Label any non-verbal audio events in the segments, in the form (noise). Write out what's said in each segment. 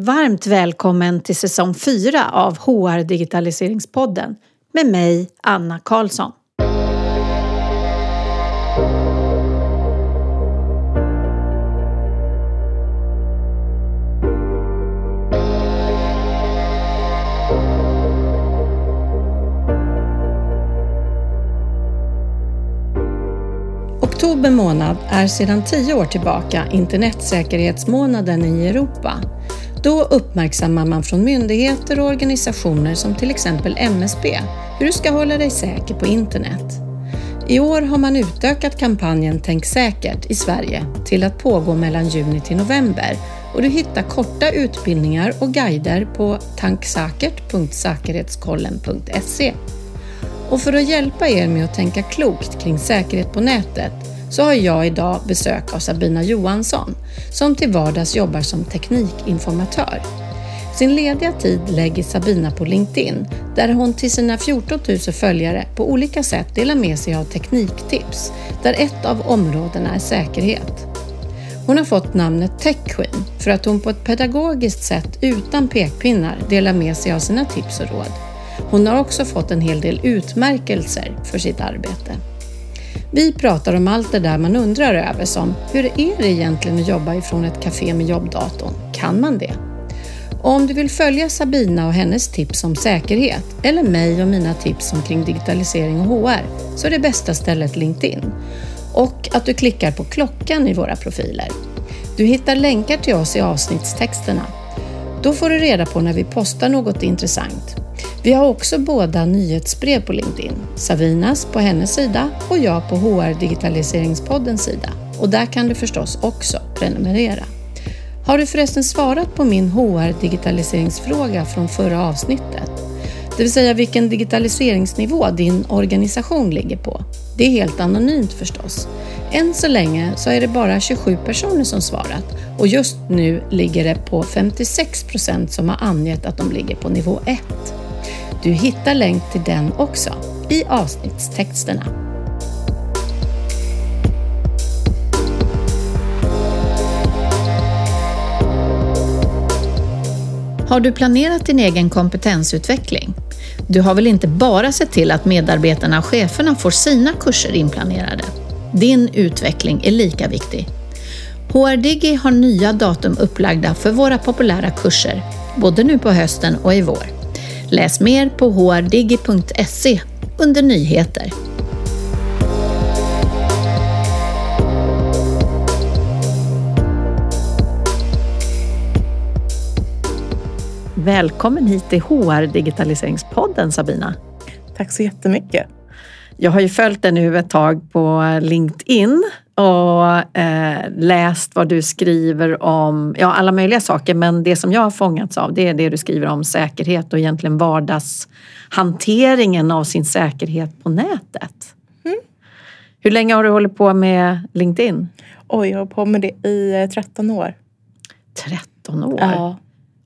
Varmt välkommen till säsong 4 av HR Digitaliseringspodden med mig, Anna Karlsson. Oktober månad är sedan tio år tillbaka internetsäkerhetsmånaden i Europa. Då uppmärksammar man från myndigheter och organisationer som till exempel MSB hur du ska hålla dig säker på internet. I år har man utökat kampanjen Tänk säkert i Sverige till att pågå mellan juni till november och du hittar korta utbildningar och guider på tanksäkert.säkerhetskollen.se. Och för att hjälpa er med att tänka klokt kring säkerhet på nätet så har jag idag besök av Sabina Johansson som till vardags jobbar som teknikinformatör. Sin lediga tid lägger Sabina på LinkedIn där hon till sina 14 000 följare på olika sätt delar med sig av tekniktips där ett av områdena är säkerhet. Hon har fått namnet Tech Queen för att hon på ett pedagogiskt sätt utan pekpinnar delar med sig av sina tips och råd. Hon har också fått en hel del utmärkelser för sitt arbete. Vi pratar om allt det där man undrar över som hur är det egentligen att jobba ifrån ett café med jobbdatorn? Kan man det? Och om du vill följa Sabina och hennes tips om säkerhet eller mig och mina tips omkring digitalisering och HR så är det bästa stället LinkedIn. Och att du klickar på klockan i våra profiler. Du hittar länkar till oss i avsnittstexterna. Då får du reda på när vi postar något intressant. Vi har också båda nyhetsbrev på LinkedIn. Savinas på hennes sida och jag på HR Digitaliseringspoddens sida. Och där kan du förstås också prenumerera. Har du förresten svarat på min HR digitaliseringsfråga från förra avsnittet? Det vill säga vilken digitaliseringsnivå din organisation ligger på. Det är helt anonymt förstås. Än så länge så är det bara 27 personer som svarat och just nu ligger det på 56 procent som har angett att de ligger på nivå 1. Du hittar länk till den också i avsnittstexterna. Har du planerat din egen kompetensutveckling? Du har väl inte bara sett till att medarbetarna och cheferna får sina kurser inplanerade? Din utveckling är lika viktig. HR Digi har nya datum upplagda för våra populära kurser, både nu på hösten och i vår. Läs mer på hrdigi.se under nyheter. Välkommen hit till HR Digitaliseringspodden Sabina. Tack så jättemycket. Jag har ju följt dig nu ett tag på LinkedIn och eh, läst vad du skriver om, ja alla möjliga saker men det som jag har fångats av det är det du skriver om säkerhet och egentligen vardagshanteringen av sin säkerhet på nätet. Mm. Hur länge har du hållit på med LinkedIn? Oj, jag har hållit på med det i 13 eh, år. 13 år? Ja.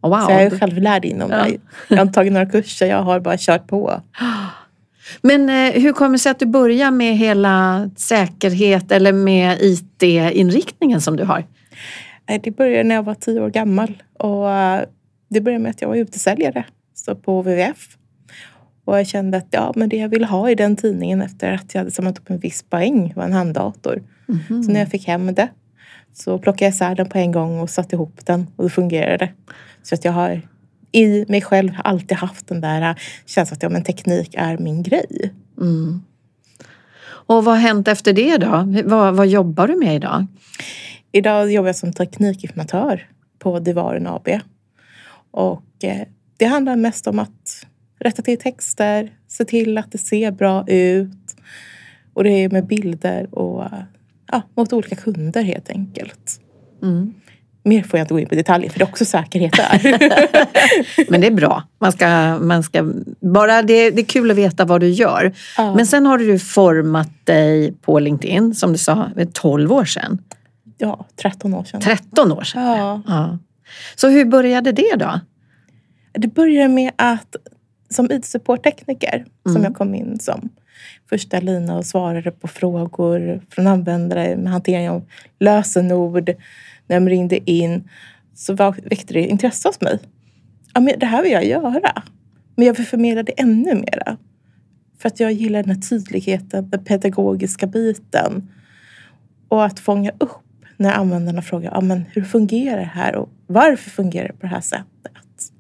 Wow. Så jag är självlärd inom ja. det. Jag har inte tagit några kurser, jag har bara kört på. (gasps) (gasps) Men eh, hur kommer det sig att du börjar med hela säkerhet eller med IT-inriktningen som du har? Det började när jag var tio år gammal och eh, det började med att jag var utesäljare så på WWF. Och jag kände att ja, men det jag ville ha i den tidningen efter att jag hade samlat upp en viss poäng var en handdator. Mm -hmm. Så när jag fick hem det så plockade jag isär den på en gång och satte ihop den och det fungerade. Så att jag har i mig själv alltid haft den där äh, känslan att ja, men teknik är min grej. Mm. Och vad har hänt efter det då? Vad, vad jobbar du med idag? Idag jobbar jag som teknikinformatör på Divaren AB. Och eh, det handlar mest om att rätta till texter, se till att det ser bra ut. Och det är med bilder och ja, mot olika kunder helt enkelt. Mm mer får jag inte gå in på detaljer för det är också säkerhet där. (laughs) Men det är bra. Man ska, man ska, bara det, det är kul att veta vad du gör. Ja. Men sen har du format dig på LinkedIn som du sa, 12 år sedan. Ja, 13 år sedan. 13 år sedan? Ja. ja. Så hur började det då? Det började med att som IT-supporttekniker mm. som jag kom in som första lina och svarade på frågor från användare med hantering av lösenord när de ringde in så väckte det intresse hos mig. Ja, men det här vill jag göra. Men jag vill förmedla det ännu mera. För att jag gillar den här tydligheten, den pedagogiska biten. Och att fånga upp när användarna frågar ja, men hur fungerar det här och varför fungerar det på det här sättet?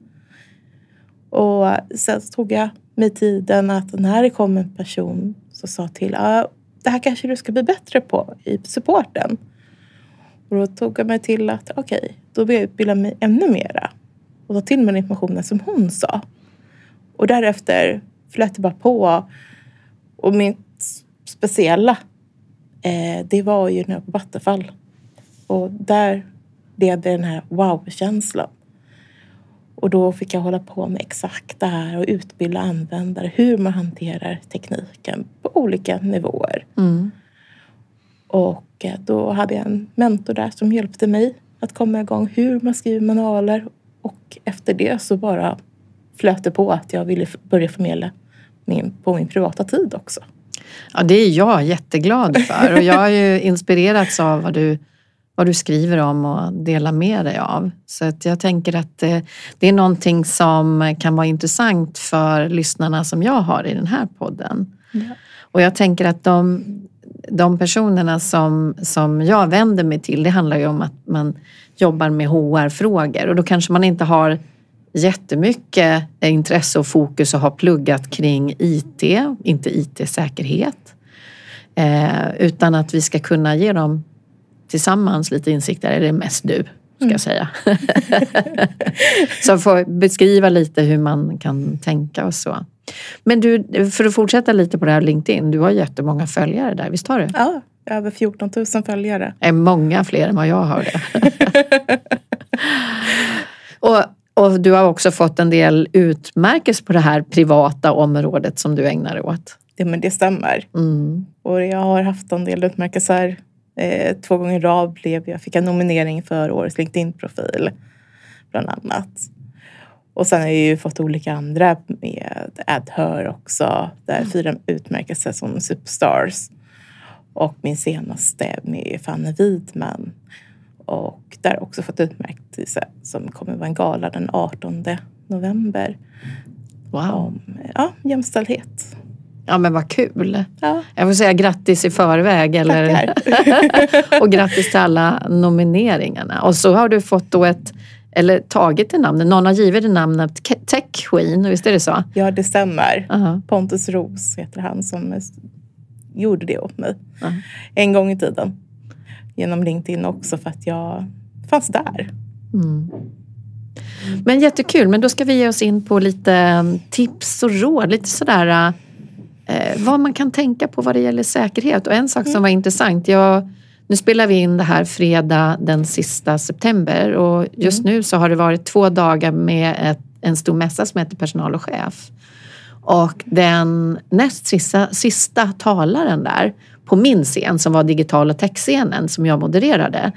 Och sen tog jag mig tiden att när det kom en person som sa till ja, det här kanske du ska bli bättre på i supporten. Och då tog jag mig till att okej, okay, då vill jag utbilda mig ännu mera och ta till mig den informationen som hon sa. Och därefter flöt det bara på. Och mitt speciella, eh, det var ju när jag var på Vattenfall. Och där blev det den här wow-känslan. Och då fick jag hålla på med exakt det här och utbilda användare hur man hanterar tekniken på olika nivåer. Mm. Och eh, då hade jag en mentor där som hjälpte mig att komma igång hur man skriver manualer. Och efter det så bara flöt det på att jag ville börja förmedla min, på min privata tid också. Ja, det är jag jätteglad för och jag har ju (laughs) inspirerats av vad du vad du skriver om och delar med dig av. Så att jag tänker att det, det är någonting som kan vara intressant för lyssnarna som jag har i den här podden. Ja. Och jag tänker att de, de personerna som, som jag vänder mig till, det handlar ju om att man jobbar med HR-frågor och då kanske man inte har jättemycket intresse och fokus och har pluggat kring IT, inte IT-säkerhet. Eh, utan att vi ska kunna ge dem tillsammans lite insikter, eller mest du? Ska mm. jag säga. (laughs) så får beskriva lite hur man kan tänka och så. Men du, för att fortsätta lite på det här LinkedIn, du har jättemånga följare där, visst har du? Ja, över 14 000 följare. är många fler än vad jag har det. (laughs) och, och du har också fått en del utmärkelse på det här privata området som du ägnar dig åt. Ja, men det stämmer. Mm. Och jag har haft en del utmärkelser Eh, två gånger i rad blev jag, fick jag nominering för årets LinkedIn-profil. Bland annat. Och sen har jag ju fått olika andra med Adhör också. Där mm. fyra utmärkelser som Superstars. Och min senaste med Fanny Widman. Och där också fått utmärkelse som kommer vara en gala den 18 november. Wow. Om ja, jämställdhet. Ja men vad kul. Ja. Jag får säga grattis i förväg. Eller... (laughs) och grattis till alla nomineringarna. Och så har du fått då ett, eller tagit det namnet, någon har givit det namnet Tech Queen, visst är det så? Ja det stämmer. Uh -huh. Pontus Ros heter han som gjorde det åt mig. Uh -huh. En gång i tiden. Genom LinkedIn också för att jag fanns där. Mm. Men jättekul, men då ska vi ge oss in på lite tips och råd. Lite sådär eh, vad man kan tänka på vad det gäller säkerhet. Och en sak som var intressant, jag, nu spelar vi in det här fredag den sista september och just mm. nu så har det varit två dagar med ett, en stor mässa som heter Personal och chef. Och den näst sista, sista talaren där på min scen som var digital och techscenen som jag modererade.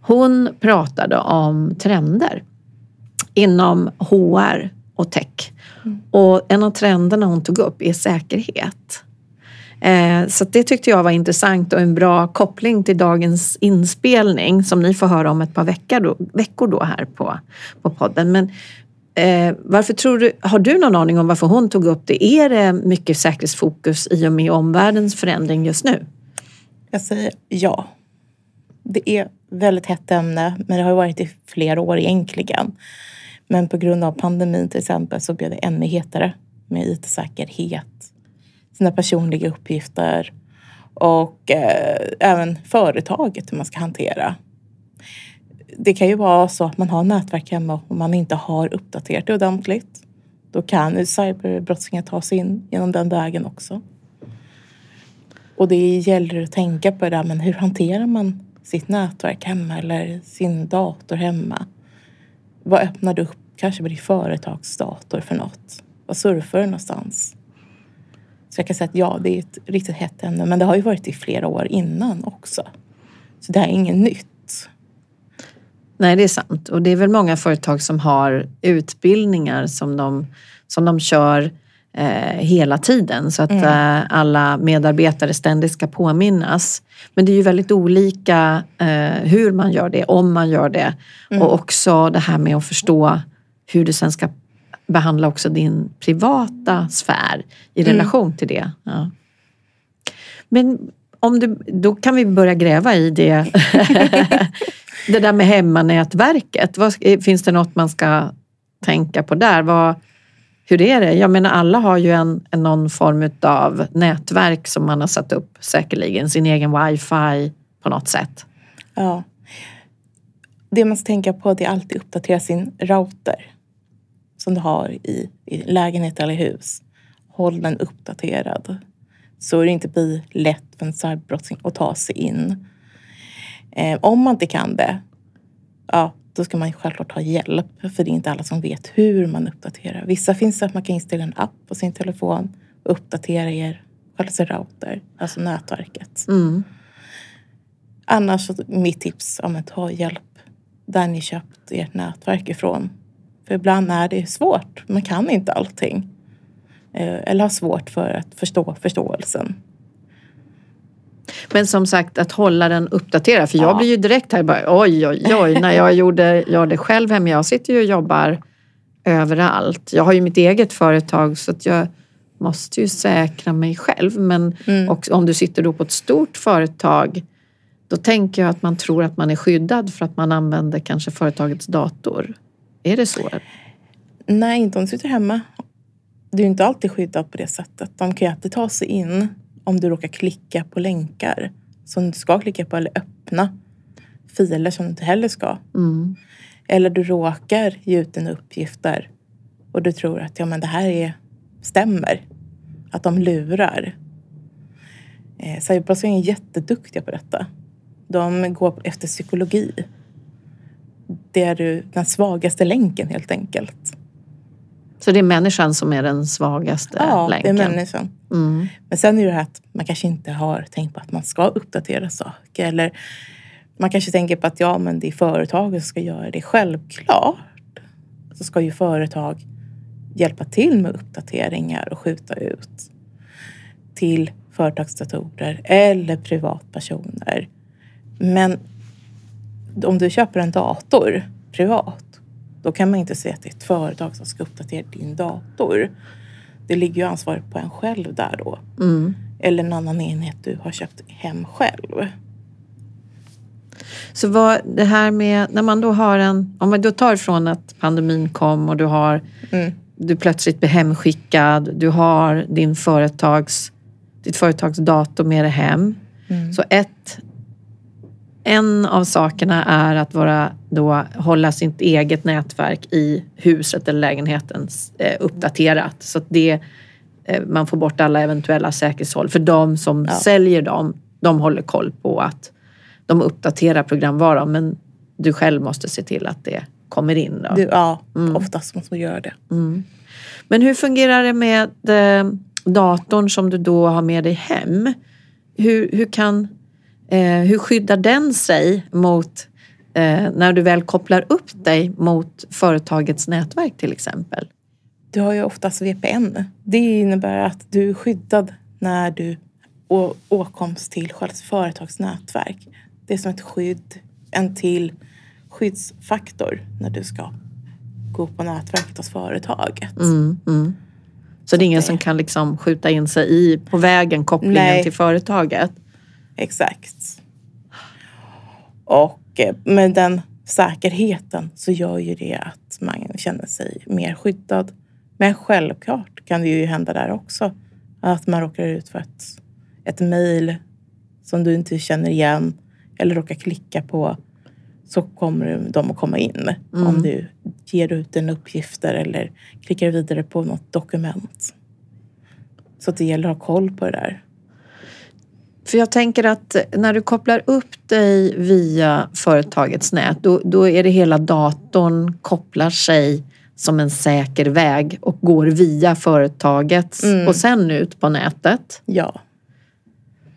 Hon pratade om trender inom HR och tech. Mm. Och en av trenderna hon tog upp är säkerhet. Eh, så det tyckte jag var intressant och en bra koppling till dagens inspelning som ni får höra om ett par veckor då, veckor då här på, på podden. Men eh, varför tror du, har du någon aning om varför hon tog upp det? Är det mycket säkerhetsfokus i och med omvärldens förändring just nu? Jag säger ja. Det är väldigt hett ämne, men det har varit i flera år egentligen. Men på grund av pandemin till exempel så blev det ännu hetare med IT-säkerhet, sina personliga uppgifter och eh, även företaget hur man ska hantera. Det kan ju vara så att man har nätverk hemma och man inte har uppdaterat det ordentligt. Då kan cyberbrottslingar ta sig in genom den vägen också. Och det gäller att tänka på det där, men hur hanterar man sitt nätverk hemma eller sin dator hemma? Vad öppnar du upp kanske med din företagsdator för något? Vad surfar du någonstans? Så jag kan säga att ja, det är ett riktigt hett ämne. Men det har ju varit i flera år innan också. Så det här är inget nytt. Nej, det är sant. Och det är väl många företag som har utbildningar som de, som de kör eh, hela tiden så att eh, alla medarbetare ständigt ska påminnas. Men det är ju väldigt olika eh, hur man gör det, om man gör det och också det här med att förstå hur du sen ska behandla också din privata sfär i relation till det. Ja. Men om du, då kan vi börja gräva i det, (laughs) det där med hemmanätverket. Vad, finns det något man ska tänka på där? Vad, hur är det? Jag menar alla har ju en, en någon form av nätverk som man har satt upp säkerligen, sin egen wifi på något sätt. Ja. Det man ska tänka på är alltid uppdatera sin router som du har i, i lägenhet eller hus. Håll den uppdaterad så det inte blir lätt för en cyberbrottsling att ta sig in. Eh, om man inte kan det, ja, då ska man självklart ha hjälp. För det är inte alla som vet hur man uppdaterar. Vissa finns det att man kan installera en app på sin telefon och uppdatera er själva router, alltså nätverket. Mm. Annars, mitt tips om att ta hjälp där ni köpt ert nätverk ifrån. För ibland är det svårt. Man kan inte allting. Eh, eller har svårt för att förstå förståelsen. Men som sagt att hålla den uppdaterad. För jag Ja. blir ju direkt här bara oj oj oj när jag (laughs) gjorde, gör det själv hemma. Jag sitter ju och jobbar överallt. Jag har ju mitt eget företag så att jag måste ju säkra mig själv. Men Mm. också, om du sitter då på ett stort företag då tänker jag att man tror att man är skyddad för att man använder kanske företagets dator. Är det så? Nej, inte om du sitter hemma. Du är inte alltid skyddad på det sättet. De kan ju alltid ta sig in om du råkar klicka på länkar som du ska klicka på eller öppna filer som du inte heller ska. Mm. Eller du råkar ge ut dina uppgifter och du tror att ja, men det här är, stämmer. Att de lurar. Eh, Cyberbrottslingar är jätteduktiga på detta. De går efter psykologi. Det är den svagaste länken helt enkelt. Så det är människan som är den svagaste Ja, länken? det är människan. Mm. Men sen är det här att man kanske inte har tänkt på att man ska uppdatera saker. Eller man kanske tänker på att ja, men det är företaget som ska göra det. Självklart så ska ju företag hjälpa till med uppdateringar och skjuta ut till företagsdatorer eller privatpersoner. Men om du köper en dator privat, då kan man inte säga att det är ett företag som ska uppdatera din dator. Det ligger ju ansvaret på en själv där då. Mm. Eller en annan enhet du har köpt hem själv. Så vad, det här med när man då har en, om man då tar från att pandemin kom och du har Mm. du plötsligt blir hemskickad, du har din företags, ditt företags dator med dig hem. Mm. Så ett, en av sakerna är att vara, då, hålla sitt eget nätverk i huset eller lägenheten eh, uppdaterat så att det, eh, man får bort alla eventuella säkerhetshål. För de som Ja. säljer dem, de håller koll på att de uppdaterar programvaran men du själv måste se till att det kommer in. Då. Du, ja, Mm. oftast måste man göra det. Mm. Men hur fungerar det med eh, datorn som du då har med dig hem? Hur, hur, kan, hur skyddar den sig mot eh, när du väl kopplar upp dig mot företagets nätverk till exempel? Du har ju oftast VPN. Det innebär att du är skyddad när du åkomst till själva företagsnätverk. Det är som ett skydd, en till skyddsfaktor när du ska gå på nätverket hos företaget. Mm, mm. Så det är ingen det- som kan liksom skjuta in sig i på vägen kopplingen Nej. till företaget? Exakt. Och eh, med den säkerheten så gör ju det att man känner sig mer skyddad. Men självklart kan det ju hända där också att man råkar ut för ett, ett mejl som du inte känner igen eller råkar klicka på så kommer de att komma in om du ger ut en uppgifter eller klickar vidare på något dokument. Så det gäller att ha koll på det där. För jag tänker att när du kopplar upp dig via företagets nät, då, då är det hela datorn kopplar sig som en säker väg och går via företaget Mm. och sen ut på nätet. Ja.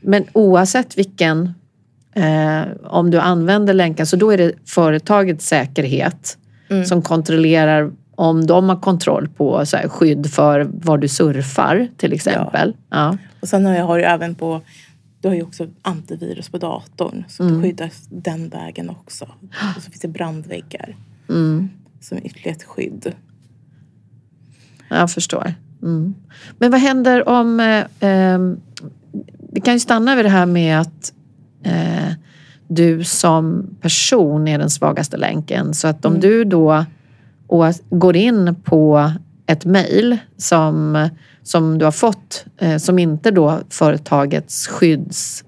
Men oavsett vilken, eh, om du använder länken, så då är det företagets säkerhet Mm. som kontrollerar om de har kontroll på så här, skydd för var du surfar till exempel. Ja. Och sen har jag har ju även på, du har ju också antivirus på datorn. Så Mm. du skyddas den vägen också. Och så finns det brandväggar Mm. som ytterligare ett skydd. Jag förstår. Mm. Men vad händer om... Eh, ehm, vi kan ju stanna vid det här med att eh, du som person är den svagaste länken. Så att om Mm. du då går in på ett mejl som, som du har fått som som inte då företagets skydds,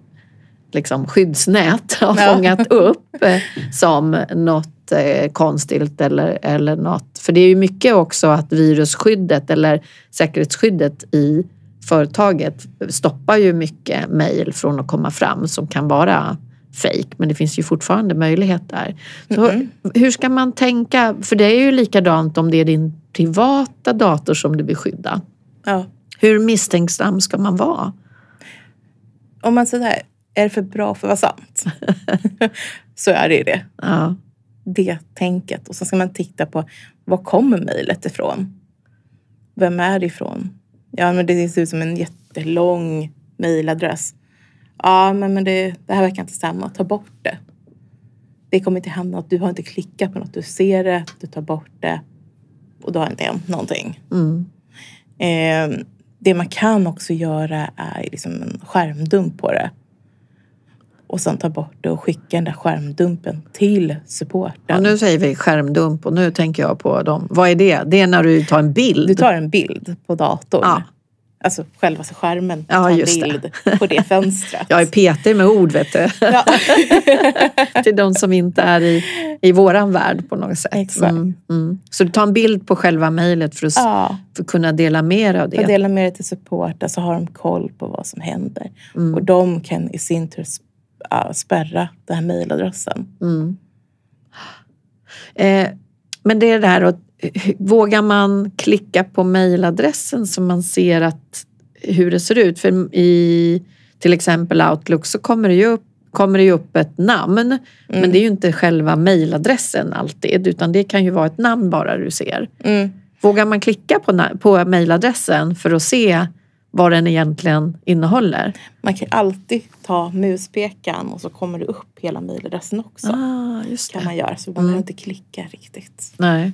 liksom, skyddsnät (laughs) har Ja. fångat upp eh, som något eh, konstigt eller, eller något. För det är ju mycket också att virusskyddet eller säkerhetsskyddet i företaget stoppar ju mycket mejl från att komma fram som kan vara fake men det finns ju fortfarande möjlighet där. Så Mhm. Hur ska man tänka? För det är ju likadant om det är din privata dator som du vill skydda. Ja. Hur misstänksam ska man vara? Om man säger är det för bra för att vara sant? (laughs) så är det ju det. Ja. Det tänket. Och så ska man titta på, var kommer mejlet ifrån? Vem är det ifrån? Ja, men det ser ut som en jättelång mejladress. Ja, men, men det, det här verkar inte stämma. Ta bort det. Det kommer inte hända något. Du har inte klickat på något. Du ser det, du tar bort det. Och då har inte hänt någonting. Mm. Eh, det man kan också göra är liksom en skärmdump på det. Och sen ta bort det och skicka den där skärmdumpen till supporten. Och nu säger vi skärmdump och nu tänker jag på dem. Vad är det? Det är när du tar en bild. Du tar en bild på datorn. Ja. Alltså själva skärmen. Ja, ta en just det. bild på det fönstret. (laughs) Jag är petig med ord vet du. Ja. (laughs) Till de som inte är i, i våran värld på något sätt. Exakt. Mm, mm. Så du tar en bild på själva mejlet för att, ja. för att kunna dela mer av Jag det. delar med det till supporten så har de koll på vad som händer. Mm. Och de kan i sin tur spärra den här mejladressen. Mm. Eh, men det är det här att eh, vågar man klicka på mejladressen så man ser att, hur det ser ut? För i till exempel Outlook så kommer det ju upp, kommer det upp ett namn men det är ju inte själva mejladressen alltid utan det kan ju vara ett namn bara du ser. Mm. Vågar man klicka på, på mejladressen för att se vad den egentligen innehåller? Man kan alltid ta muspekan och så kommer det upp hela mejladressen också. Ah, just kan det. man göra så man Mm. behöver inte klicka riktigt. Nej.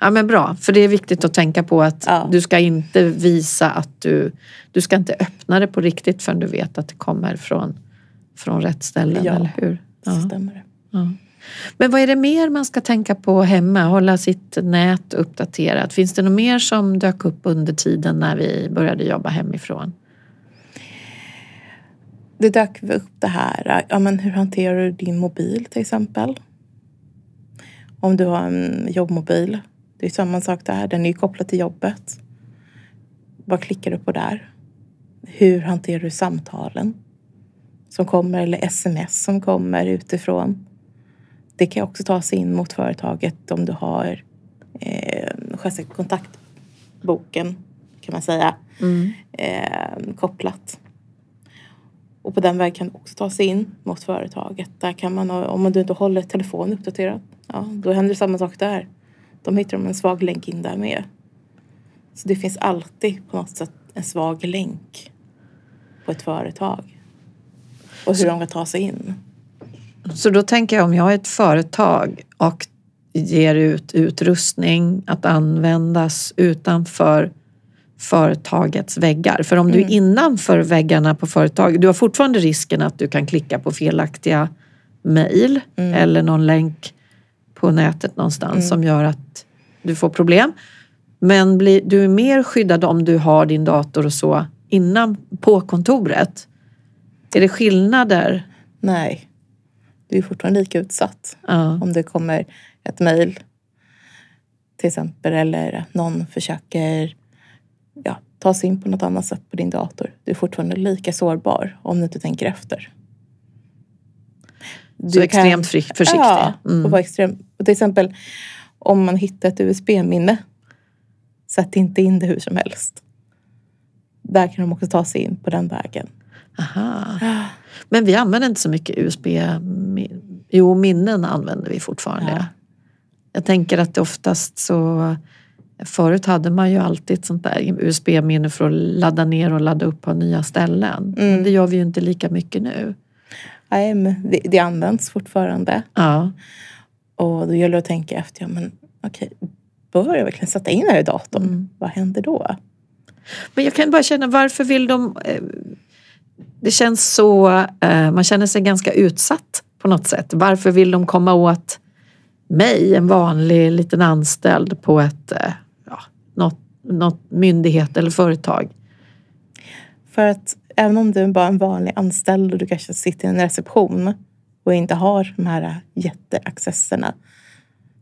Ja men bra, för det är viktigt att tänka på att Ja. du ska inte visa att du, du ska inte öppna det på riktigt förrän du vet att det kommer från, från rätt ställen, Ja. eller hur? Ja. stämmer det. Ja. Men vad är det mer man ska tänka på hemma? Hålla sitt nät uppdaterat. Finns det något mer som dök upp under tiden när vi började jobba hemifrån? Det dök upp det här, ja men hur hanterar du din mobil till exempel? Om du har en jobbmobil, det är samma sak där, den är ju kopplad till jobbet. Vad klickar du på där? Hur hanterar du samtalen som kommer eller sms som kommer utifrån? Det kan också tas in mot företaget om du har eh, kontaktboken kan man säga Mm. eh, kopplat. Och på den vägen kan det också ta sig in mot företaget. Där kan man, om du inte håller telefonen uppdaterad, ja, då händer samma sak där. De hittar de en svag länk in där med. Så det finns alltid på något sätt en svag länk på ett företag. Och hur de kan ta sig in. Så då tänker jag om jag är ett företag och ger ut utrustning att användas utanför företagets väggar. För om du är innanför väggarna på företaget, du har fortfarande risken att du kan klicka på felaktiga mejl eller någon länk på nätet någonstans som gör att du får problem. Men blir, du är mer skyddad om du har din dator och så innan på kontoret. Är det skillnader? Nej, du är fortfarande lika utsatt. Ja. Om det kommer ett mejl till exempel eller att någon försöker ja, ta sig in på något annat sätt på din dator. Du är fortfarande lika sårbar om du inte tänker efter. Så extremt försiktig. Ja, Mm. och vara extrem. Och till exempel om man hittar ett USB-minne. Sätt inte in det hur som helst. Där kan de också ta sig in på den vägen. Aha. Men vi använder inte så mycket USB. Jo, minnen använder vi fortfarande. Ja. Jag tänker att det oftast så Förut hade man ju alltid ett sånt där USB-minne för att ladda ner och ladda upp på nya ställen. Mm. Men det gör vi ju inte lika mycket nu. Nej, men det, det används fortfarande. Ja. Och då gäller det att tänka efter, ja men okej, bör jag verkligen sätta in det här i datorn? Mm. Vad händer då? Men jag kan bara känna, varför vill de... Det känns så... eh, Man känner sig ganska utsatt på något sätt. Varför vill de komma åt mig, en vanlig liten anställd på ett eh, ja, något, något myndighet eller företag? För att även om du är bara en vanlig anställd och du kanske sitter i en reception och inte har de här jätteaccesserna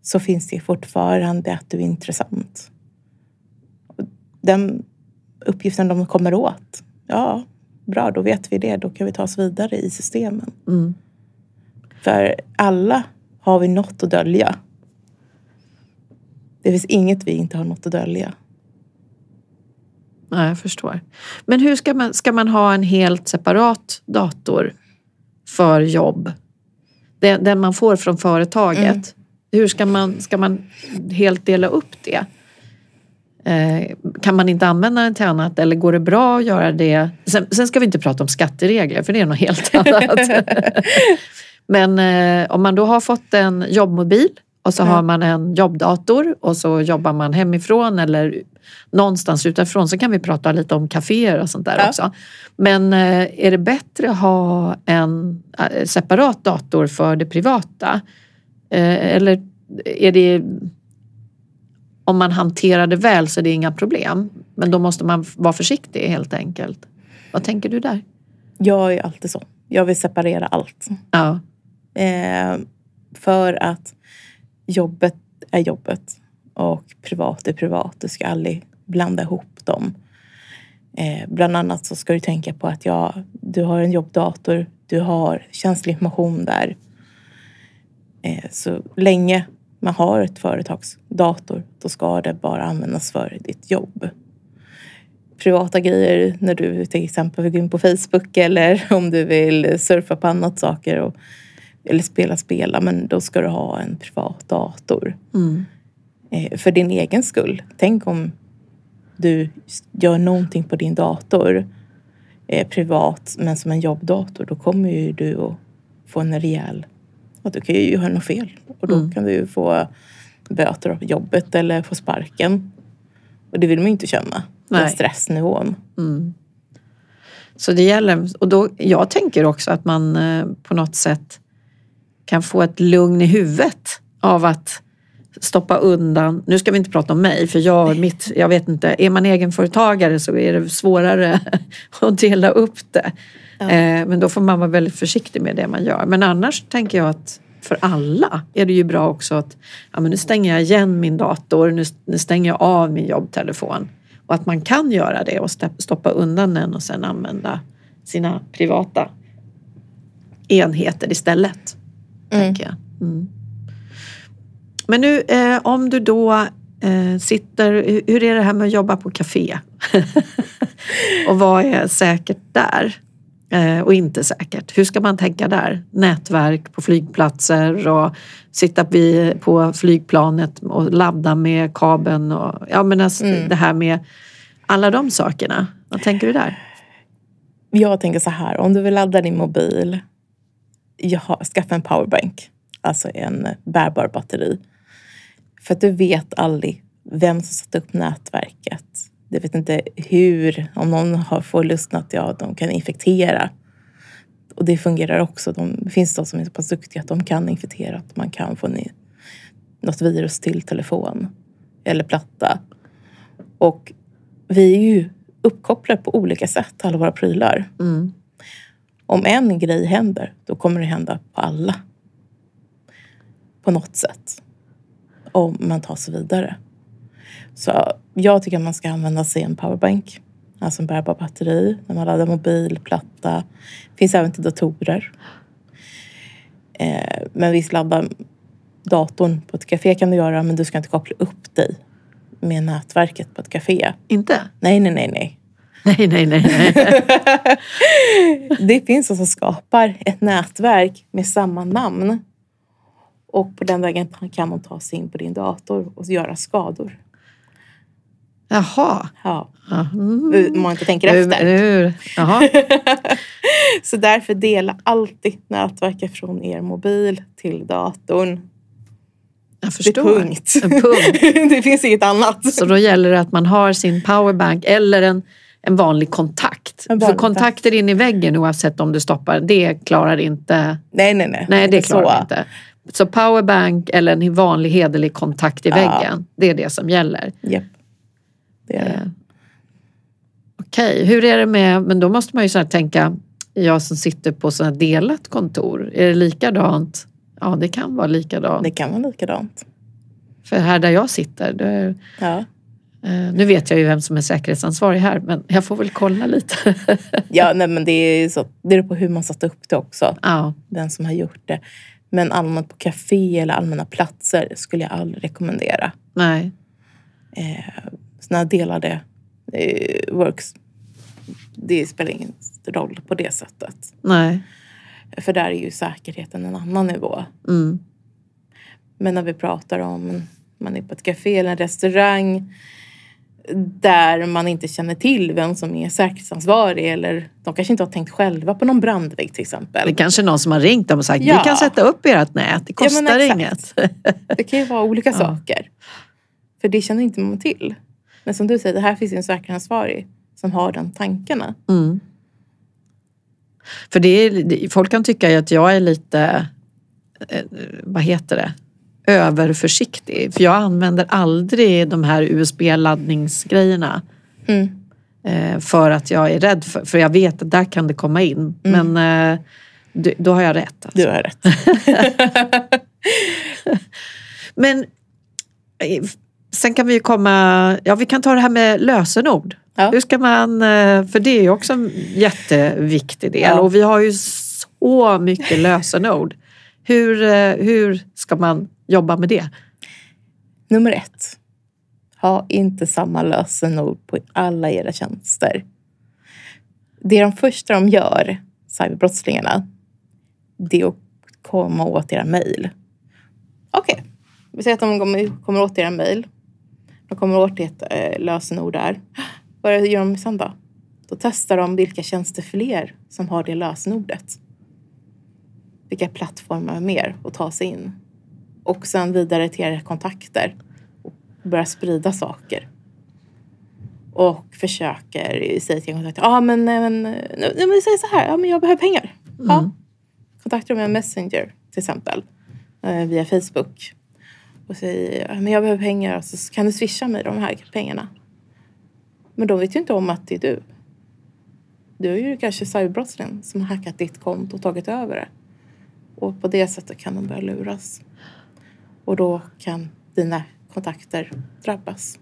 så finns det fortfarande att du är intressant. Den uppgiften de kommer åt, ja, bra, då vet vi det. Då kan vi ta oss vidare i systemen. Mm. För alla har vi något att dölja. Det finns inget vi inte har något att dölja. Ja, jag förstår. Men hur ska man, ska man ha en helt separat dator för jobb? Den, den man får från företaget. Mm. Hur ska man, ska man helt dela upp det? Eh, kan man inte använda den till annat eller går det bra att göra det? Sen, sen ska vi inte prata om skatteregler för det är något helt (laughs) annat. Men eh, om man då har fått en jobbmobil och så Ja. har man en jobbdator och så jobbar man hemifrån eller någonstans utifrån så kan vi prata lite om kaféer och sånt där Ja. också. Men eh, är det bättre att ha en eh, separat dator för det privata? Eh, Eller är det om man hanterar det väl så är det inga problem. Men då måste man vara försiktig helt enkelt. Vad tänker du där? Jag är alltid så. Jag vill separera allt. Ja, Eh, för att jobbet är jobbet och privat är privat. Du ska aldrig blanda ihop dem. Eh, bland annat så ska du tänka på att ja, du har en jobbdator, du har känslig information där. Eh, så länge man har ett företagsdator, då ska det bara användas för ditt jobb. Privata grejer när du till exempel vill gå in på Facebook eller (laughs) om du vill surfa på annat saker och, eller spela spela, men då ska du ha en privat dator. mm. Eh, för din egen skull. Tänk om du gör någonting på din dator eh, privat men som en jobbdator. Då kommer ju du att få en rejäl... Och du kan ju göra något fel och då Mm. kan du få böter av jobbet eller få sparken. Och det vill man ju inte känna. Den Nej. stressnivån. Mm. Så det gäller, och då, jag tänker också att man eh, på något sätt kan få ett lugn i huvudet av att stoppa undan, nu ska vi inte prata om mig för jag, mitt, jag vet inte, är man egenföretagare så är det svårare (laughs) att dela upp det. Ja. Eh, men då får man vara väldigt försiktig med det man gör. Men annars tänker jag att för alla är det ju bra också att ja, men nu stänger jag igen min dator, nu, nu stänger jag av min jobbtelefon. Och att man kan göra det och stoppa undan den och sen använda sina privata enheter istället. Tänker jag. Mm. Men nu eh, om du då eh, sitter, hur- är det här med att jobba på café? (laughs) och vad är säkert där? Eh, och inte säkert. Hur ska man tänka där? Nätverk på flygplatser och sitta på flygplanet och ladda med kabeln och ja men alltså, Mm. det här med alla de sakerna. Vad tänker du där? Jag tänker så här, om du vill ladda din mobil, jag har, skaffa en powerbank. Alltså en bärbar batteri. För att du vet aldrig vem som satt upp nätverket. Du vet inte hur, om någon har, får lusten att ja, de kan infektera. Och det fungerar också. De, det finns de som är så pass duktiga att de kan infektera. Att man kan få ner något virus till telefon eller platta. Och vi är ju uppkopplade på olika sätt, alla våra prylar. Mm. Om en grej händer, då kommer det hända på alla. På något sätt. Om man tar sig vidare. Så jag tycker att man ska använda sig av en powerbank. Alltså en bärbar batteri. När man laddar mobil, platta. Finns även till datorer. Eh, men visst, ladda datorn på ett café kan du göra. Men du ska inte koppla upp dig med nätverket på ett café. Inte? Nej, nej, nej, nej. (laughs) Nej, nej, nej. nej. (laughs) det finns de som skapar ett nätverk med samma namn. Och på den vägen kan de ta sig in på din dator och göra skador. Jaha. Ja. Mm. om man inte tänker efter. nu- Jaha. (laughs) Så därför dela alltid nätverket från er mobil till datorn. Jag Det är förstår. punkt. En punkt. (laughs) det finns inget annat. Så då gäller det att man har sin powerbank eller en, en vanlig kontakt. En För vanlig kontakter in i väggen oavsett om du stoppar, det klarar inte... Nej, nej, nej. Nej, det Inte klarar så. inte. Så powerbank eller en vanlig hederlig kontakt i väggen, det är det som gäller. Japp. Det är Eh, det. Okej, hur är det med, men då måste man ju så här tänka, jag som sitter på sådana delat kontor, är det likadant? Ja, det kan vara likadant. Det kan vara likadant. För här där jag sitter, det, Ja. eh, nu vet jag ju vem som är säkerhetsansvarig här, men jag får väl kolla lite. Ja, nej, men det är så. Det är på hur man satt upp det också. ja, Den som har gjort det. Men allmänt på café eller allmänna platser skulle jag aldrig rekommendera. nej. Eh, såna delade eh, works. Det spelar ingen roll på det sättet. Nej. För där är ju säkerheten en annan nivå. Mm. Men när vi pratar om man är på ett café eller en restaurang där man inte känner till vem som är säkerhetsansvarig eller de kanske inte har tänkt själva på någon brandvägg till exempel. Det är kanske någon som har ringt dem och sagt, Ja. vi kan sätta upp ert nät, det Ja, kostar exakt. inget. (laughs) Det kan ju vara olika Ja. saker. För det känner inte man till. Men som du säger, det här finns ju en säkerhetsansvarig som har den tankarna. Mm. För det är, folk kan tycka att jag är lite, eh, vad heter det, överförsiktig. För jag använder aldrig de här USB-laddningsgrejerna. Mm. eh, För att jag är rädd för, för jag vet att där kan det komma in. Men eh, då har jag rätt. Alltså. Du har rätt. (laughs) Men eh, sen kan vi ju komma, ja vi kan ta det här med lösenord. Ja. Hur ska man, för det är ju också en jätteviktig del Ja. och vi har ju så mycket lösenord. Hur, hur ska man jobba med det? Nummer ett. Ha inte samma lösenord på alla era tjänster. Det är de första de gör, cyberbrottslingarna, det är att komma åt era mejl. Okej, vi säger att de kommer- åt era mejl. De kommer åt ert eh, lösenord där. Vad gör de sen då? Då testar de vilka tjänster fler som har det lösenordet. Vilka plattformar mer att ta sig in. Och sen vidare till era kontakter och börja sprida saker. Och försöker säga till kontakter, ja ah, men, men, nu- men säg så här, ja men jag behöver pengar. Ja. Kontaktar med Messenger till exempel, eh, via Facebook. Och säger, ja, men jag behöver pengar, så kan du swisha mig de här pengarna? Men de vet ju inte om att det är du. Du är ju kanske cyberbrottslingen som har hackat ditt konto och tagit över det. Och på det sättet kan de börja luras. Och då kan dina kontakter drabbas.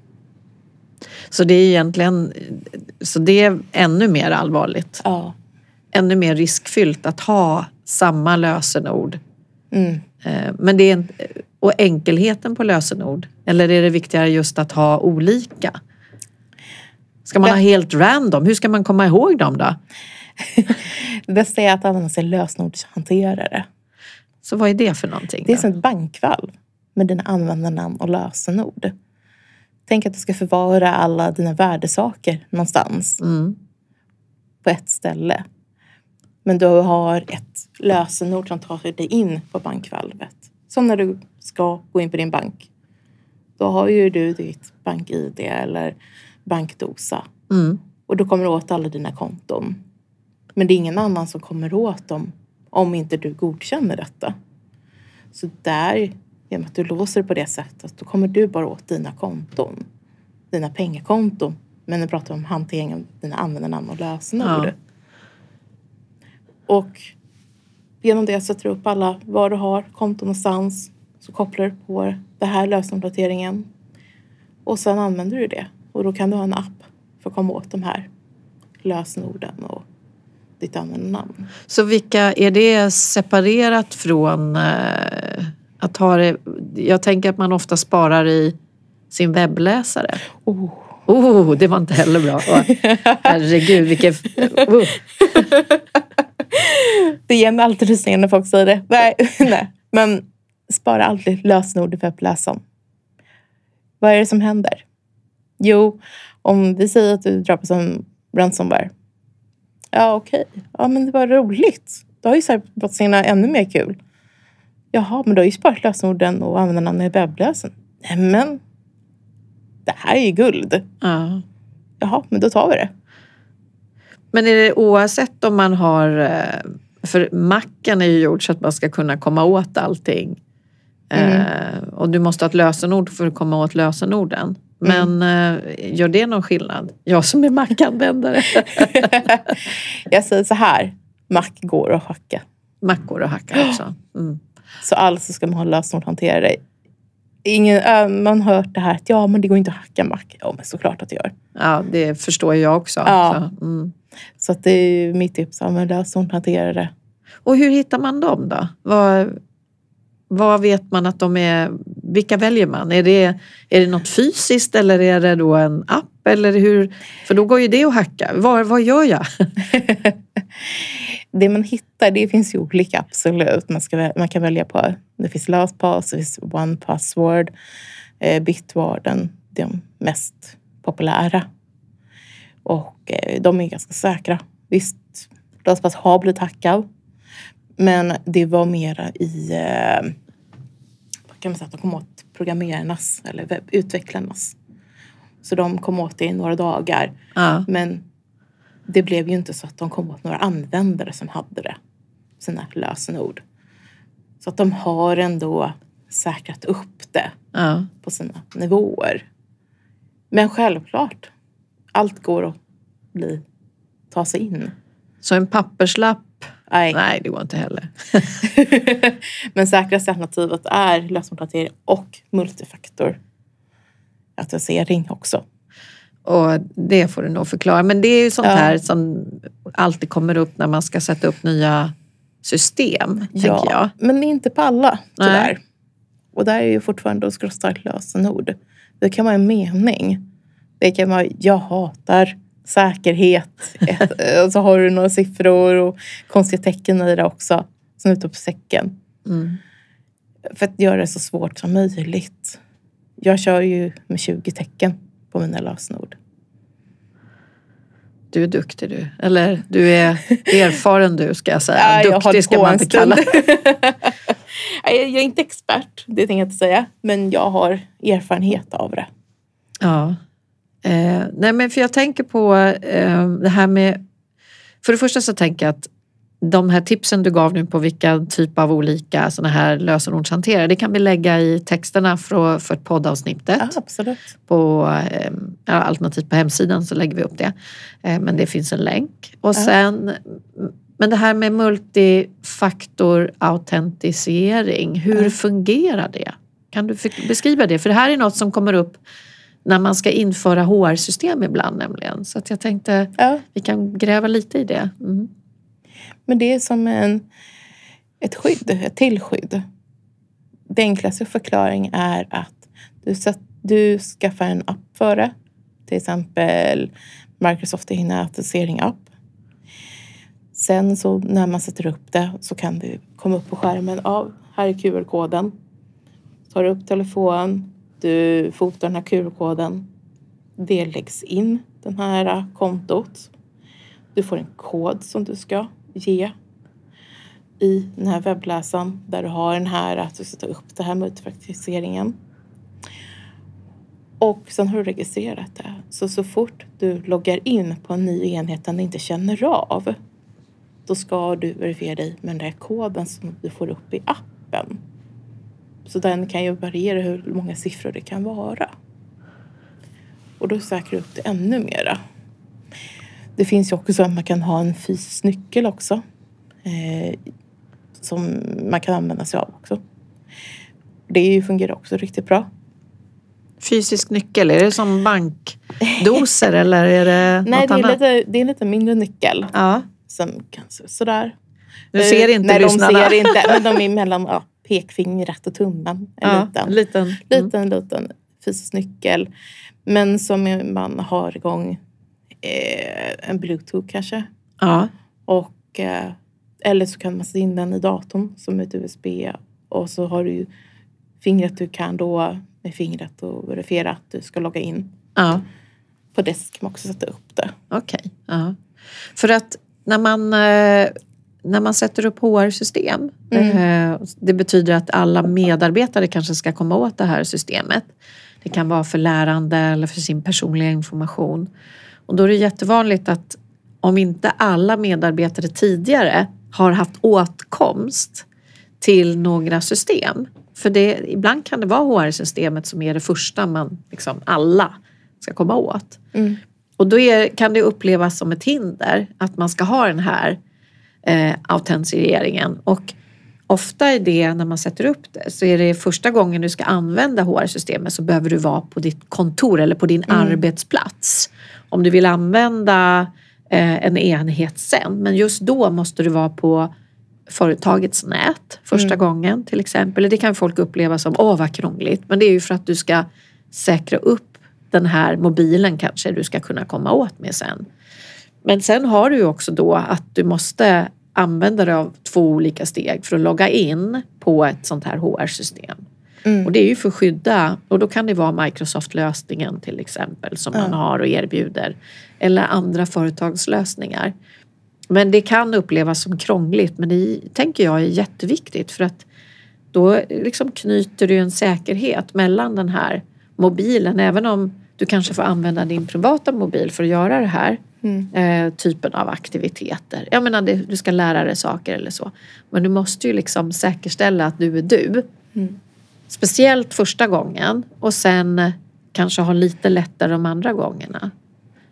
Så det är egentligen, så det är ännu mer allvarligt. Ja. Ännu mer riskfyllt att ha samma lösenord. Mm. Eh, Men det är och enkelheten på lösenord, eller är det viktigare just att ha olika? Ska man Ja. ha helt random? Hur ska man komma ihåg dem då? (laughs) Det bästa är att använda sig lösenordshanterare. Så vad är det för någonting? Det är då? som ett bankvalv med dina användarnamn och lösenord. Tänk att du ska förvara alla dina värdesaker någonstans Mm. på ett ställe. Men du har ett lösenord som tar dig in på bankvalvet. Som när du ska gå in på din bank. Då har ju du ditt bank-id eller bankdosa. Mm. Och du kommer åt alla dina konton. Men det är ingen annan som kommer åt dem om inte du godkänner detta. Så där, genom att du låser på det sättet, då kommer du bara åt dina konton. Dina pengakonton. Men nu pratar vi om hanteringen av dina användarnamn och lösenord. Ja. Och genom det sätter du upp alla var du har konton någonstans. Så kopplar du på det här lösenordnoteringen. Och sen använder du det. Och då kan du ha en app för att komma åt de här lösenorden och ditt användarnamn. Så vilka, är det separerat från eh, att ha det? Jag tänker att man ofta sparar i sin webbläsare. Oh. Oh, det var inte heller bra. Herregud, vilken... Oh. (laughs) Det ger mig alltid rysningar när folk säger det. Nej, (laughs) nej. Men spara aldrig lösenord i webbläsaren. Vad är det som händer? Jo, om vi säger att du drabbas av ransomware. Ja, okej. Ja, men det var roligt. Då har ju cyberbrottslingarna ännu mer kul. Jaha, men du har ju sparat lösenorden och användarnamn i webbläsaren. Men det här är ju guld. Ja. Jaha, men då tar vi det. Men är det oavsett om man har... Eh, för macken är ju gjord så att man ska kunna komma åt allting. Mm. Eh, och du måste ha ett lösenord för att komma åt lösenorden. Men mm. gör det någon skillnad? Jag som är Mac-användare. (laughs) jag säger så här. Mac går att hacka. Mac går att hacka också. (gasps) Mm. Så alltså ska man ha lösenordshanterare. Ingen, man har hört det här att ja, men det går inte att hacka Mac. Ja, men såklart att det gör. Ja, det förstår jag också. Ja. Så, mm. så att det är mitt tips. Använd lösenordshanterare. Och hur hittar man dem då? Vad, vad vet man att de är? Vilka väljer man? Är det, är det något fysiskt eller är det då en app? Eller hur? För då går ju det att hacka. Vad, vad gör jag? (laughs) det man hittar, det finns ju olika absolut. Man, ska, man kan välja på, det finns LastPass, det finns OnePassword, eh, Bitwarden, de mest populära. Och eh, de är ganska säkra. Visst, LastPass har blivit hackad. Men det var mera i, eh, vad kan man säga, att de kom åt programmerarnas eller webbutvecklarnas. Så de kom åt det i några dagar. Ja. Men det blev ju inte så att de kom åt några användare som hade det, sina lösenord. Så att de har ändå säkrat upp det ja. på sina nivåer. Men självklart, allt går att bli, ta sig in. Så en papperslapp Nej. Nej, det går inte heller. (laughs) Men säkraste alternativet är lösenordshantering och multifaktor autentisering också. Och det får du nog förklara. Men det är ju sånt ja. här som alltid kommer upp när man ska sätta upp nya system, ja, tänker jag. men inte på alla tyvärr. Nej. Och där är ju fortfarande att skrossa lösenord. Det kan vara en mening. Det kan vara jag hatar säkerhet. (laughs) och så har du några siffror och konstiga tecken i det också. Som utropstecken. Mm. För att göra det så svårt som möjligt. Jag kör ju med 20 tecken på mina lösenord. Du är duktig du. Eller du är erfaren du ska jag säga. (laughs) Ja, duktig jag ska man inte kalla (laughs) Jag är inte expert, det tänker jag inte säga. Men jag har erfarenhet av det. Ja. Eh, nej men för jag tänker på eh, det här med... För det första så tänker jag att de här tipsen du gav nu på vilka typ av olika såna här lösenordshanterare, det kan vi lägga i texterna för, för poddavsnittet. Ja, absolut. På, eh, alternativt på hemsidan så lägger vi upp det. Eh, men det finns en länk. Och sen, men det här med multifaktorautentisering, hur ja. fungerar det? Kan du beskriva det? För det här är något som kommer upp när man ska införa HR-system ibland nämligen. Så att jag tänkte ja. vi kan gräva lite i det. Mm. Men det är som en, ett skydd, ett tillskydd. Den enklaste förklaringen är att du, du skaffar en app för det. Till exempel Microsoft egna autentisering-app. Sen så när man sätter upp det så kan det komma upp på skärmen. Ja, här är QR-koden. Tar upp telefonen. du fotar den här QR-koden. Det läggs in det här kontot. Du får en kod som du ska ge i den här webbläsaren där du har den här att du ska ta upp det här multifaktiseringen. Och sen har du registrerat det. Så så fort du loggar in på en ny enhet den inte känner av då ska du verifiera dig med den där koden som du får upp i appen. Så den kan ju variera hur många siffror det kan vara. Och då säkrar du upp det ännu mera. Det finns ju också så att man kan ha en fysisk nyckel också. Eh, som man kan använda sig av också. Det fungerar också riktigt bra. Fysisk nyckel, är det som bankdoser (laughs) eller är det Nej, något det är annat? Lite, det är en lite mindre nyckel. Ja. Som se sådär. Nu ser inte Nej, lyssnarna. de ser inte, men de är (laughs) mellan ja, pekfingret och tummen. En ja, liten, liten. Mm. liten, liten fysisk nyckel. Men som man har igång eh, en bluetooth kanske. Ja. Och, eh, eller så kan man sätta in den i datorn som ett USB Och så har du ju fingret du kan då med fingret och verifiera att du ska logga in. Ja, På det kan man också sätta upp det. okej. Ja. För att när man, eh, när man sätter upp HR-system, Mm. eh, det betyder att alla medarbetare kanske ska komma åt det här systemet. Det kan vara för lärande eller för sin personliga information. Och då är det jättevanligt att om inte alla medarbetare tidigare har haft åtkomst till några system. För det, ibland kan det vara HR-systemet som är det första man liksom alla ska komma åt. Mm. Och då är, kan det upplevas som ett hinder att man ska ha den här eh, autentiseringen. Och ofta är det när man sätter upp det så är det första gången du ska använda HR-systemet så behöver du vara på ditt kontor eller på din arbetsplats. Om du vill använda eh, en enhet sen. Men just då måste du vara på företagets nät första gången till exempel. Det kan folk uppleva som åh vad krångligt. Men det är ju för att du ska säkra upp den här mobilen kanske du ska kunna komma åt med sen. Men sen har du ju också då att du måste använda dig av två olika steg för att logga in på ett sånt här HR-system. Mm. Och det är ju för att skydda, och då kan det vara Microsoft-lösningen till exempel som man Ja. har och erbjuder. Eller andra företagslösningar. Men det kan upplevas som krångligt men det tänker jag är jätteviktigt för att då liksom knyter du en säkerhet mellan den här mobilen även om du kanske får använda din privata mobil för att göra det här Mm. eh, typen av aktiviteter. Jag menar det, du ska lära dig saker eller så. Men du måste ju liksom säkerställa att du är du. Mm. Speciellt första gången och sen kanske ha lite lättare de andra gångerna.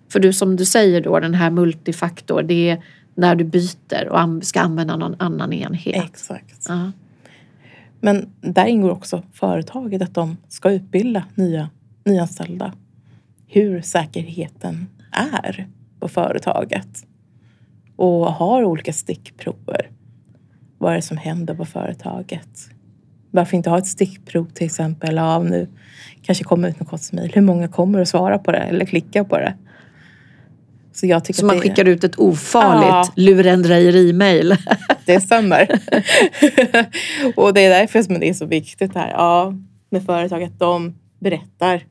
För du som du säger då, den här multifaktor, det är när du byter och ska använda någon annan enhet. Exakt. Ja. Men där ingår också företaget att de ska utbilda nya nyanställda hur säkerheten är på företaget. Och har olika stickprover. Vad är det som händer på företaget? Varför inte ha ett stickprov till exempel av nu kanske kommer ut något mejl. Hur många kommer att svara på det eller klicka på det? Så jag tycker Så man det, skickar ut ett ofarligt Ja. lurendrejeri-mail. (laughs) det stämmer. (laughs) och det är därför som det är så viktigt här. Ja, med företag att de berättar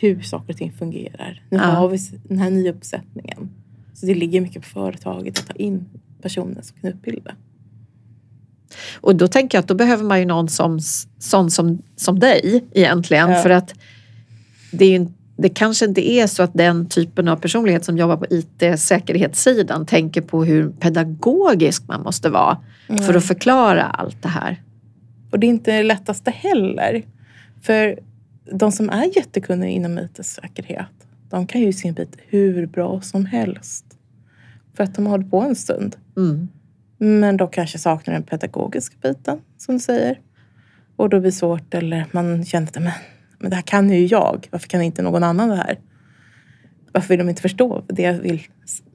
hur saker och ting fungerar. Nu Ja. har vi den här nya uppsättningen. Så det ligger mycket på företaget att ta in personer som kan utbilda. Och då tänker jag att då behöver man ju någon som, sån som, som dig egentligen. Ja. För att det, är ju, det kanske inte är så att den typen av personlighet som jobbar på IT-säkerhetssidan tänker på hur pedagogisk man måste vara för att förklara allt det här. Och det är inte det lättaste heller. För de som är jättekunniga inom IT-säkerhet, de kan ju sin bit hur bra som helst. För att de har hållit på en stund. Mm. Men då kanske saknar den pedagogiska biten, som du säger. Och då blir det svårt, eller man känner att men, men det här kan ju jag. Varför kan inte någon annan det här? Varför vill de inte förstå det jag vill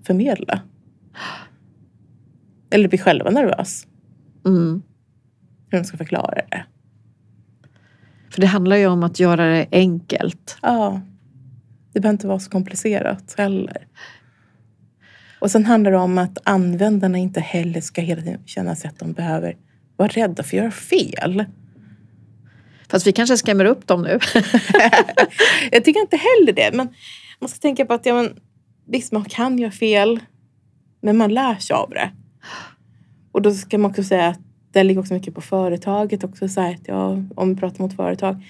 förmedla? Eller blir själva nervös Mm. hur de ska förklara det. För det handlar ju om att göra det enkelt. Ja, det behöver inte vara så komplicerat heller. Och sen handlar det om att användarna inte heller ska hela tiden känna sig att de behöver vara rädda för att göra fel. Fast vi kanske skrämmer upp dem nu. (laughs) Jag tycker inte heller det. Men man ska tänka på att ja, men, visst, man kan göra fel. Men man lär sig av det. Och då ska man också säga att det ligger också mycket på företaget också. Så att, ja, om vi pratar mot företag.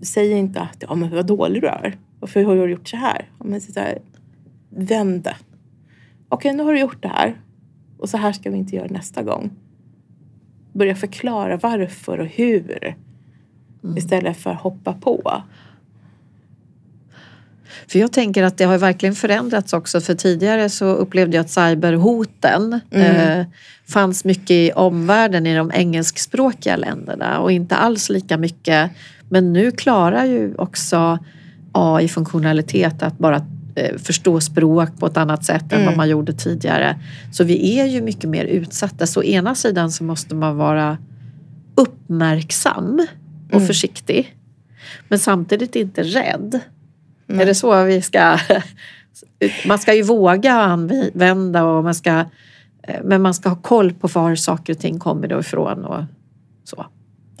Säg inte att ja, men vad dålig du är. Varför har du gjort så här? Ja, men så här vänd det. Okej, nu har du gjort det här. Och så här ska vi inte göra nästa gång. Börja förklara varför och hur. Istället för att hoppa på. För jag tänker att det har verkligen förändrats också. För tidigare så upplevde jag att cyberhoten eh, fanns mycket i omvärlden i de engelskspråkiga länderna och inte alls lika mycket. Men nu klarar ju också AI-funktionalitet att bara eh, förstå språk på ett annat sätt än vad man gjorde tidigare. Så vi är ju mycket mer utsatta. Så å ena sidan så måste man vara uppmärksam och försiktig. Men samtidigt inte rädd. Är det så vi ska... (laughs) Man ska ju våga använda och man ska Eh, Men man ska ha koll på var saker och ting kommer då ifrån och så.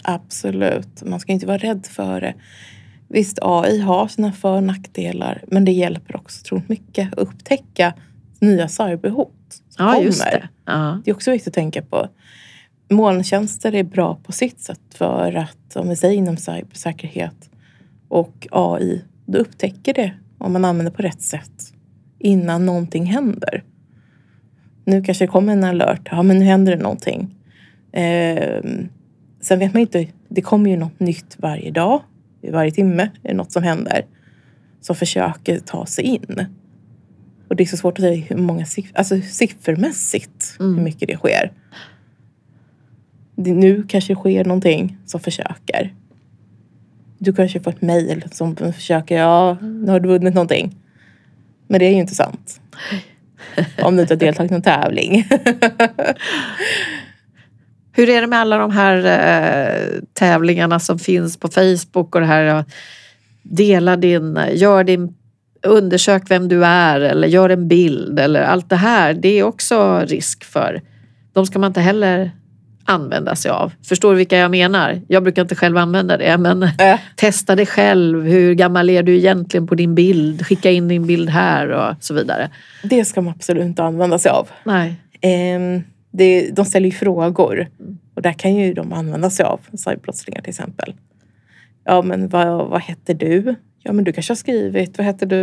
Absolut. Man ska inte vara rädd för det. Visst, AI har sina för och nackdelar, men det hjälper också otroligt mycket att upptäcka nya cyberhot som Ja, kommer. det. Ja. Det är också viktigt att tänka på. Molntjänster är bra på sitt sätt för att, om vi säger inom cybersäkerhet och AI, då upptäcker det om man använder på rätt sätt innan någonting händer. Nu kanske det kommer en alert, ja men nu händer det någonting. Ehm, sen vet man inte, det kommer ju något nytt varje dag, varje timme är det något som händer som försöker ta sig in. Och det är så svårt att säga hur många siff- alltså siffermässigt Mm. hur mycket det sker. Det, nu kanske det sker någonting som försöker. Du kanske får ett mejl som försöker, ja, nu har du vunnit någonting. Men det är ju inte sant. (laughs) Om du inte har deltagit i någon tävling. (laughs) Hur är det med alla de här eh, tävlingarna som finns på Facebook och det här dela din, gör din, undersök vem du är eller gör en bild eller allt det här. Det är också risk för. De ska man inte heller använda sig av. Förstår du vilka jag menar? Jag brukar inte själv använda det men Äh, testa det själv. Hur gammal är du egentligen på din bild? Skicka in din bild här och så vidare. det ska man absolut inte använda sig av. Nej. Ehm, det, de ställer ju frågor och där kan ju de använda sig av cyberbrottslingar till exempel. Ja, men vad, vad heter du? Ja, men du kanske har skrivit, vad hette du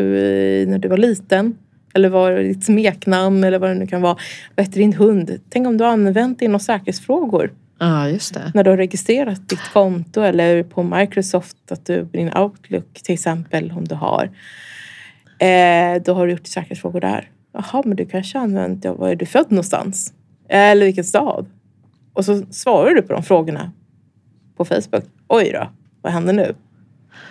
när du var liten? Eller vad är ditt smeknamn eller vad det nu kan vara. Vad heter din hund? Tänk om du har använt det inom säkerhetsfrågor Ja, just det. när du har registrerat ditt konto eller på Microsoft, att du, din Outlook till exempel, om du har. Eh, då har du gjort säkerhetsfrågor där. Jaha, men du kanske har använt, ja, var är du född någonstans? Eller vilken stad? Och så svarar du på de frågorna på Facebook. Oj då, vad händer nu?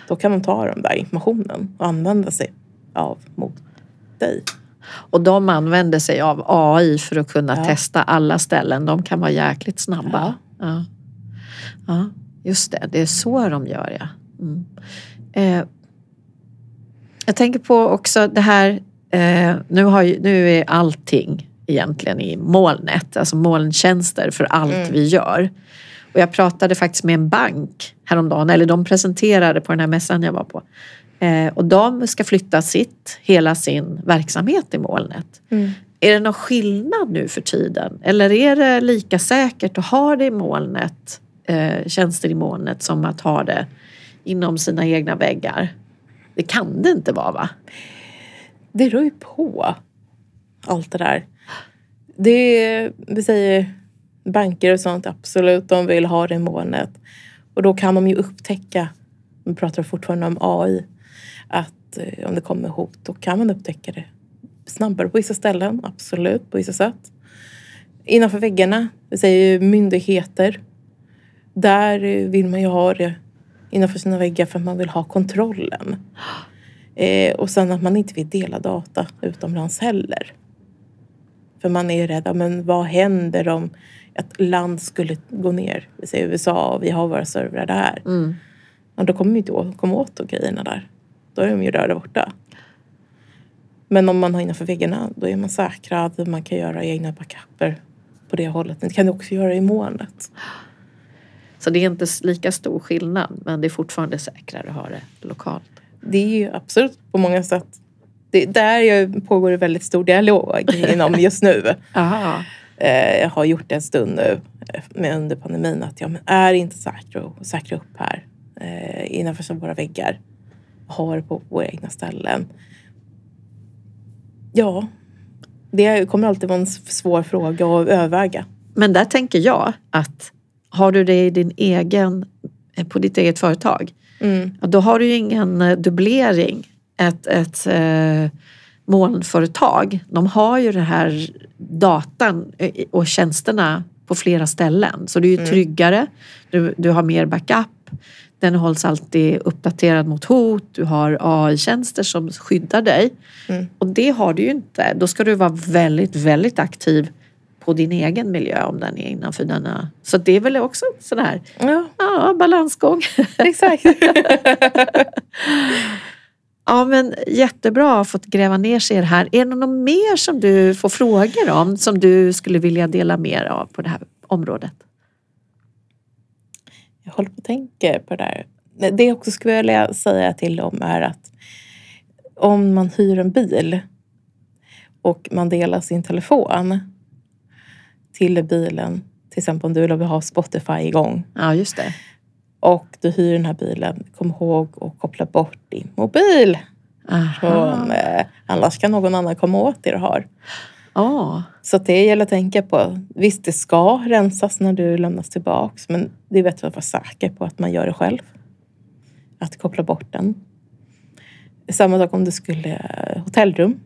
Då kan de ta den där informationen och använda sig av mot dig. Och de använder sig av AI för att kunna Ja. testa alla ställen. De kan vara jäkligt snabba. Ja. Ja. just det. Det är så de gör, ja. Mm. Eh, jag tänker på också det här, eh, nu, har nu är allting egentligen i molnet, alltså molntjänster för allt Mm. vi gör. Och jag pratade faktiskt med en bank häromdagen, eller de presenterade på den här mässan jag var på. Eh, och de ska flytta sitt, hela sin verksamhet i molnet. Är det någon skillnad nu för tiden? Eller är det lika säkert att ha det i molnet, eh, tjänster i molnet, som att ha det inom sina egna väggar? Det kan det inte vara va? Det rör ju på allt det där. Det vi säger banker och sånt, absolut, de vill ha det i molnet. Och då kan de ju upptäcka, vi pratar fortfarande om AI, att eh, om det kommer hot, då kan man upptäcka det snabbare på vissa ställen, absolut, på vissa sätt. Innanför väggarna, vi säger myndigheter, där eh, vill man ju ha det innanför sina väggar för att man vill ha kontrollen. Eh, och sen att man inte vill dela data utomlands heller. För man är rädd, men vad händer om ett land skulle gå ner? Vi säger USA och vi har våra servrar där. Mm. Ja, då kommer vi inte komma åt de grejerna där. Då är de ju rörda borta. Men om man har innanför väggarna, då är man säkrad. Man kan göra egna backuper på det hållet. Det kan du också göra i molnet. Så det är inte lika stor skillnad men det är fortfarande säkrare att ha det lokalt. Det är ju absolut på många sätt. Det, där ju pågår det väldigt stor dialog (laughs) inom just nu. Aha. Eh, jag har gjort det en stund nu eh, med under pandemin att ja, men är inte säkra och säkra upp här eh, innanför våra väggar. Ha det på våra egna ställen. Ja, det kommer alltid vara en svår fråga att överväga. Men där tänker jag att har du det i din egen, eh, på ditt eget företag, Mm. då har du ju ingen eh, dubblering. Ett, ett eh, molnföretag, de har ju den här datan eh, och tjänsterna på flera ställen. Så det är ju tryggare, du, du har mer backup, den hålls alltid uppdaterad mot hot, du har AI-tjänster som skyddar dig. Mm. Och det har du ju inte. Då ska du vara väldigt, väldigt aktiv på din egen miljö om den är innanför denna. Så det är väl också sån här Ja, ja, balansgång. exakt. (laughs) Ja, men jättebra att fått gräva ner sig i det här. Är det något mer som du får frågor om som du skulle vilja dela mer av på det här området? Jag håller på att tänka på det där. Det jag också skulle vilja säga till dem är att om man hyr en bil och man delar sin telefon till bilen, till exempel om du vill ha Spotify igång Ja, just det. och du hyr den här bilen, kom ihåg att koppla bort din mobil. Från, eh, annars kan någon annan komma åt det du har. Ja, Så det gäller att tänka på. Visst, det ska rensas när du lämnas tillbaks, men det är bättre att vara säker på att man gör det själv. Att koppla bort den. Samma sak om du skulle eh, hotellrum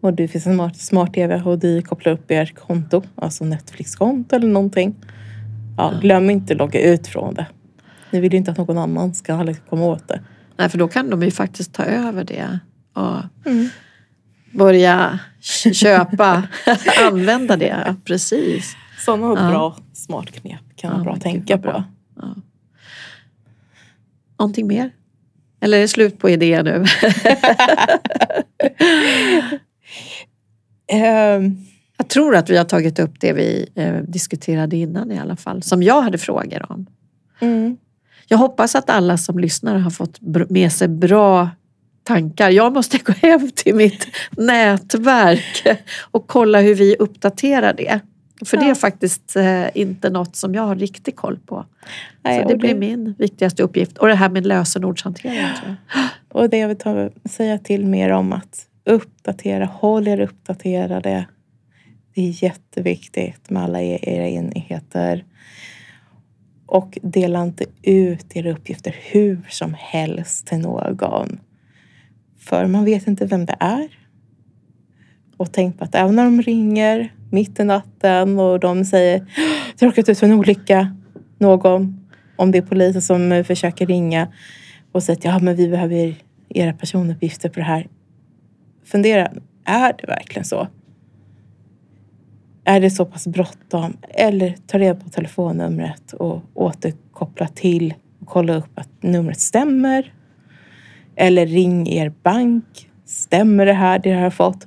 och det finns en smart, smart tv och du kopplar upp er konto, alltså Netflix-konto eller någonting. Ja, glöm inte att logga ut från det. Ni vill ju inte att någon annan ska liksom komma åt det. Nej, för då kan de ju faktiskt ta över det och börja köpa, (laughs) använda det. Precis. Sådana Ja. bra smart knep kan vara Ja, bra att tänka vad på. bra. Ja. Någonting mer? Eller är det slut på idéer nu? (laughs) Ehm, Jag tror att vi har tagit upp det vi eh, diskuterade innan i alla fall, som jag hade frågor om. mm. Jag hoppas att alla som lyssnar har fått med sig bra tankar. Jag måste gå hem till mitt (laughs) nätverk och kolla hur vi uppdaterar det. För det är Ja. faktiskt eh, inte något som jag har riktig koll på. Nej, Så det och blir min viktigaste uppgift. Och det här med lösenordshantering jag. (gasps) Och det jag vill ta, säga till mer om att uppdatera, håll er uppdaterade. Det är jätteviktigt med alla era enheter. Och dela inte ut era uppgifter hur som helst till någon. För man vet inte vem det är. Och tänk på att även när de ringer mitt i natten och de säger du har råkat ut för en olycka, någon, om det är polisen som eh, försöker ringa och säger att ja, men vi behöver era personuppgifter på det här. Fundera, är det verkligen så? Är det så pass bråttom? Eller ta reda på telefonnumret och återkoppla till och kolla upp att numret stämmer. Eller ring er bank. Stämmer det här, det jag har fått?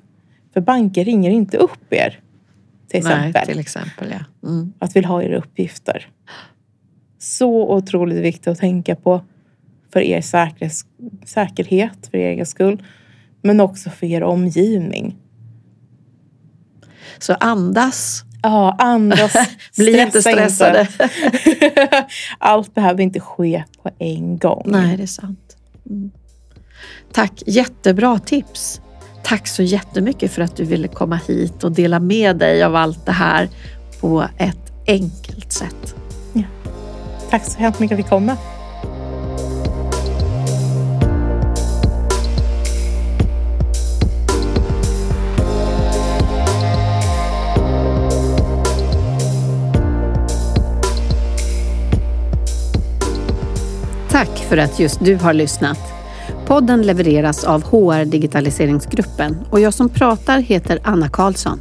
För banker ringer inte upp er. Till exempel Nej, till exempel ja. Mm. att vill ha era uppgifter. Så otroligt viktigt att tänka på för er säkerhets, säkerhet, för er egen skull. Men också för er omgivning. Så andas, Ja, andas. (laughs) bli inte stressa (laughs) stressade. Allt behöver inte ske på en gång. Nej, det är sant. Mm. Tack, jättebra tips. Tack så jättemycket för att du ville komma hit och dela med dig av allt det här på ett enkelt sätt. Tack så hemskt mycket för att vi komma. Tack för att just du har lyssnat. Podden levereras av HR Digitaliseringsgruppen och jag som pratar heter Anna Karlsson.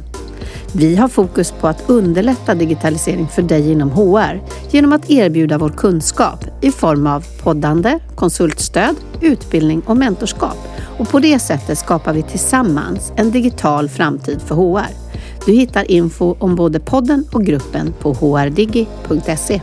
Vi har fokus på att underlätta digitalisering för dig inom HR genom att erbjuda vår kunskap i form av poddande, konsultstöd, utbildning och mentorskap. Och på det sättet skapar vi tillsammans en digital framtid för HR. Du hittar info om både podden och gruppen på hrdigi.se.